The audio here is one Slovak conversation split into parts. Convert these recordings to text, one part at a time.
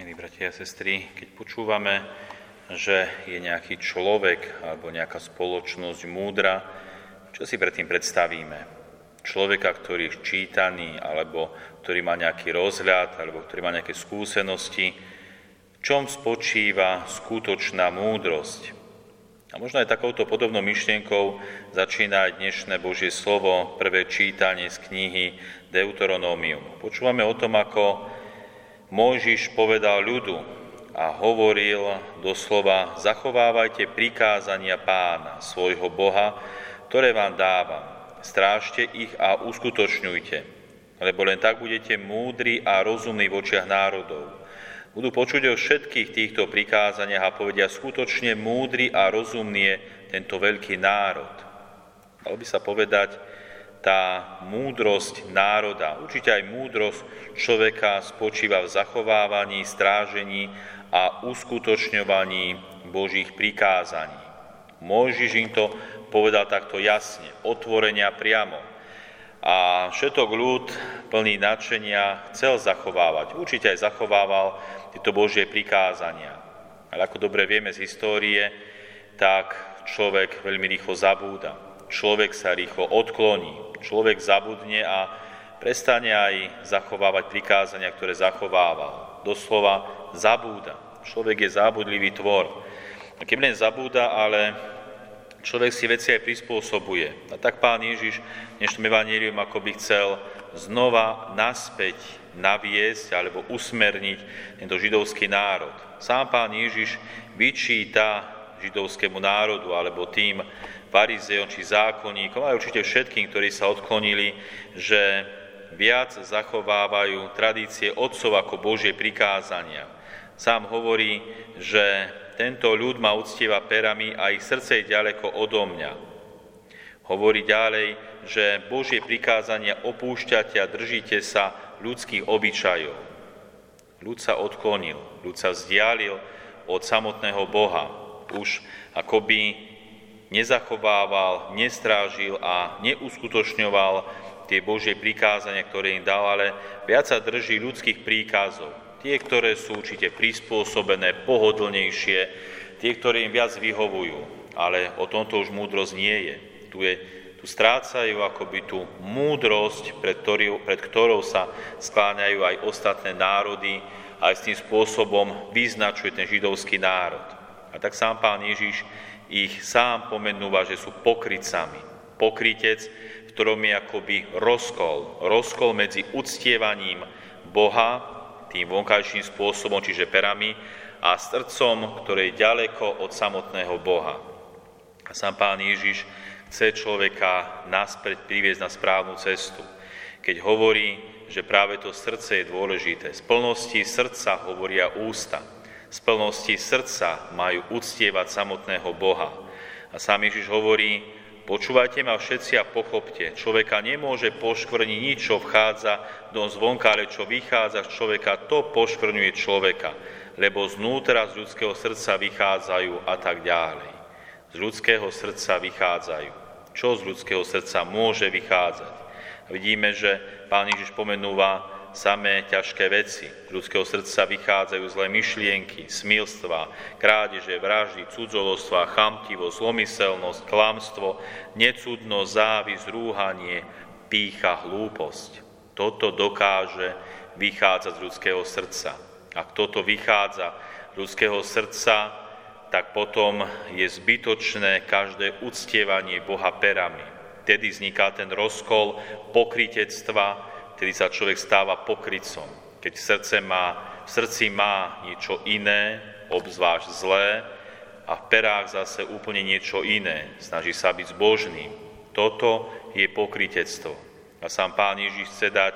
Milí bratia a sestry, keď počúvame, že je nejaký človek alebo nejaká spoločnosť múdra, čo si predtým predstavíme? Človeka, ktorý je čítaný, alebo ktorý má nejaký rozhľad, alebo ktorý má nejaké skúsenosti, v čom spočíva skutočná múdrosť? A možno aj takouto podobnou myšlienkou začína aj dnešné Božie slovo, prvé čítanie z knihy Deuteronómium. Počúvame o tom, ako Mojžiš povedal ľudu a hovoril doslova, zachovávajte prikázania pána, svojho Boha, ktoré vám dávam. Strážte ich a uskutočňujte, lebo len tak budete múdri a rozumní v očiach národov. Budú počuť o všetkých týchto prikázaniach a povedia, skutočne múdry a rozumný je tento veľký národ. Dalo by sa povedať, tá múdrosť národa, určite aj múdrosť človeka spočíva v zachovávaní, strážení a uskutočňovaní Božích prikázaní. Mojžiš im to povedal takto jasne, otvorenia priamo. A všetok ľud plný nadšenia chcel zachovávať. Určite aj zachovával tieto Božie prikázania. Ale ako dobre vieme z histórie, tak človek veľmi rýchlo zabúda. Človek sa rýchlo odkloní, človek zabudne a prestane aj zachovávať prikázania, ktoré zachovával. Doslova zabúda. Človek je zábudlivý tvor. A keď len zabúda, ale človek si veci aj prispôsobuje. A tak pán Ježiš v dnešnom evanílium ako by chcel znova naspäť naviesť alebo usmerniť tento židovský národ. Sám pán Ježiš vyčíta židovskému národu alebo tým farizejom či zákonníkom, ale určite všetkým, ktorí sa odklonili, že viac zachovávajú tradície otcov ako Božie prikázania. Sám hovorí, že tento ľud ma uctieva perami a ich srdce je ďaleko odo mňa. Hovorí ďalej, že Božie prikázania opúšťate a držíte sa ľudských obyčajov. Ľud sa odklonil, ľud sa vzdialil od samotného Boha. Už akoby nezachovával, nestrážil a neuskutočňoval tie Božie prikázania, ktoré im dal, ale viac sa drží ľudských príkazov. Tie, ktoré sú určite prispôsobené, pohodlnejšie, tie, ktoré im viac vyhovujú. Ale o tomto už múdrosť nie je. Tu, je, tu strácajú akoby tú múdrosť, pred, ktorý, pred ktorou sa skláňajú aj ostatné národy, aj s tým spôsobom vyznačuje ten židovský národ. A tak sám pán Ježiš ich sám pomenúva, že sú pokrycami. Pokrytec, v ktorom je akoby rozkol. Rozkol medzi uctievaním Boha, tým vonkajším spôsobom, čiže perami, a srdcom, ktoré je ďaleko od samotného Boha. A sám pán Ježiš chce človeka naspäť priviesť na správnu cestu. Keď hovorí, že práve to srdce je dôležité. Z plnosti srdca hovoria ústa z plnosti srdca majú uctievať samotného Boha. A sám Ježiš hovorí, počúvajte ma všetci a pochopte, človeka nemôže poškvrniť nič, čo vchádza do zvonka, ale čo vychádza z človeka, to poškvrňuje človeka, lebo znútra z ľudského srdca vychádzajú a tak ďalej. Z ľudského srdca vychádzajú. Čo z ľudského srdca môže vychádzať? Vidíme, že pán Ježiš pomenúva samé ťažké veci. Z ľudského srdca vychádzajú zlé myšlienky, smilstva, krádeže, vraždy, cudzolostva, chamtivo, zlomyselnosť, klamstvo, necudno, závis, rúhanie, pícha, hlúposť. Toto dokáže vychádzať z ľudského srdca. Ak toto vychádza z ľudského srdca, tak potom je zbytočné každé uctievanie Boha perami. Tedy vzniká ten rozkol pokritectva, kedy sa človek stáva pokrycom, keď srdce má, v srdci má niečo iné, obzvlášť zlé, a v perách zase úplne niečo iné, snaží sa byť zbožným. Toto je pokrytectvo. A sám Pán Ježiš chce dať,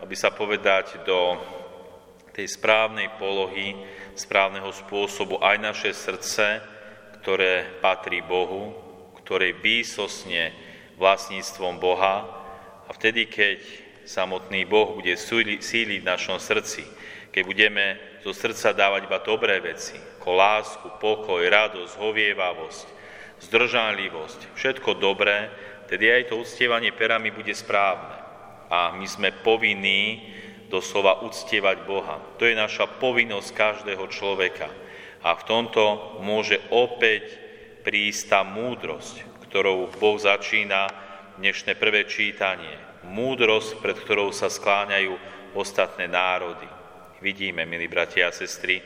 aby sa povedať do tej správnej polohy, správneho spôsobu aj naše srdce, ktoré patrí Bohu, ktoré výsosne vlastníctvom Boha. A vtedy, keď samotný Boh bude síliť v našom srdci, keď budeme zo srdca dávať iba dobré veci, ako lásku, pokoj, radosť, hovievavosť, zdržanlivosť, všetko dobré, tedy aj to uctievanie perami bude správne. A my sme povinní doslova uctievať Boha. To je naša povinnosť každého človeka. A v tomto môže opäť prísť tá múdrosť, ktorou Boh začína dnešné prvé čítanie. Múdrosť, pred ktorou sa skláňajú ostatné národy. Vidíme, milí bratia a sestry,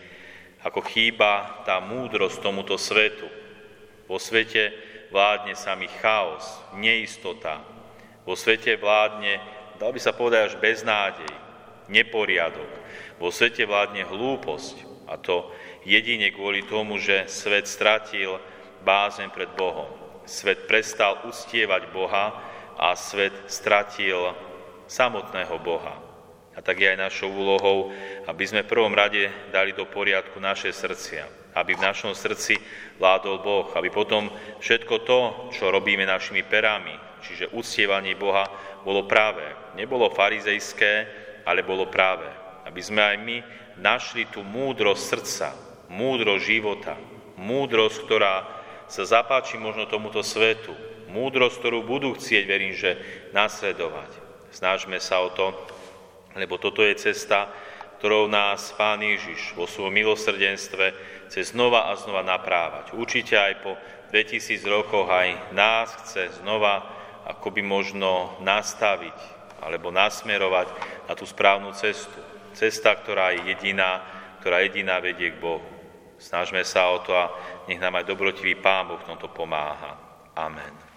ako chýba tá múdrosť tomuto svetu. Vo svete vládne samý chaos, neistota. Vo svete vládne, dal by sa povedať až beznádej, neporiadok. Vo svete vládne hlúposť a to jedine kvôli tomu, že svet stratil bázeň pred Bohom. Svet prestal ustievať Boha a svet stratil samotného Boha. A tak je aj našou úlohou, aby sme v prvom rade dali do poriadku naše srdcia, aby v našom srdci vládol Boh, aby potom všetko to, čo robíme našimi perami, čiže uctievanie Boha, bolo práve. Nebolo farizejské, ale bolo práve. Aby sme aj my našli tú múdrosť srdca, múdrosť života, múdrosť, ktorá sa zapáči možno tomuto svetu, múdrosť, ktorú budú chcieť, verím, že nasledovať. Snažme sa o to, lebo toto je cesta, ktorou nás Pán Ježiš vo svojom milosrdenstve chce znova a znova naprávať. Určite aj po 2000 rokoch aj nás chce znova akoby možno nastaviť alebo nasmerovať na tú správnu cestu. Cesta, ktorá je jediná, ktorá jediná vedie k Bohu. Snažme sa o to a nech nám aj dobrotivý Pán Boh v tomto pomáha. Amen.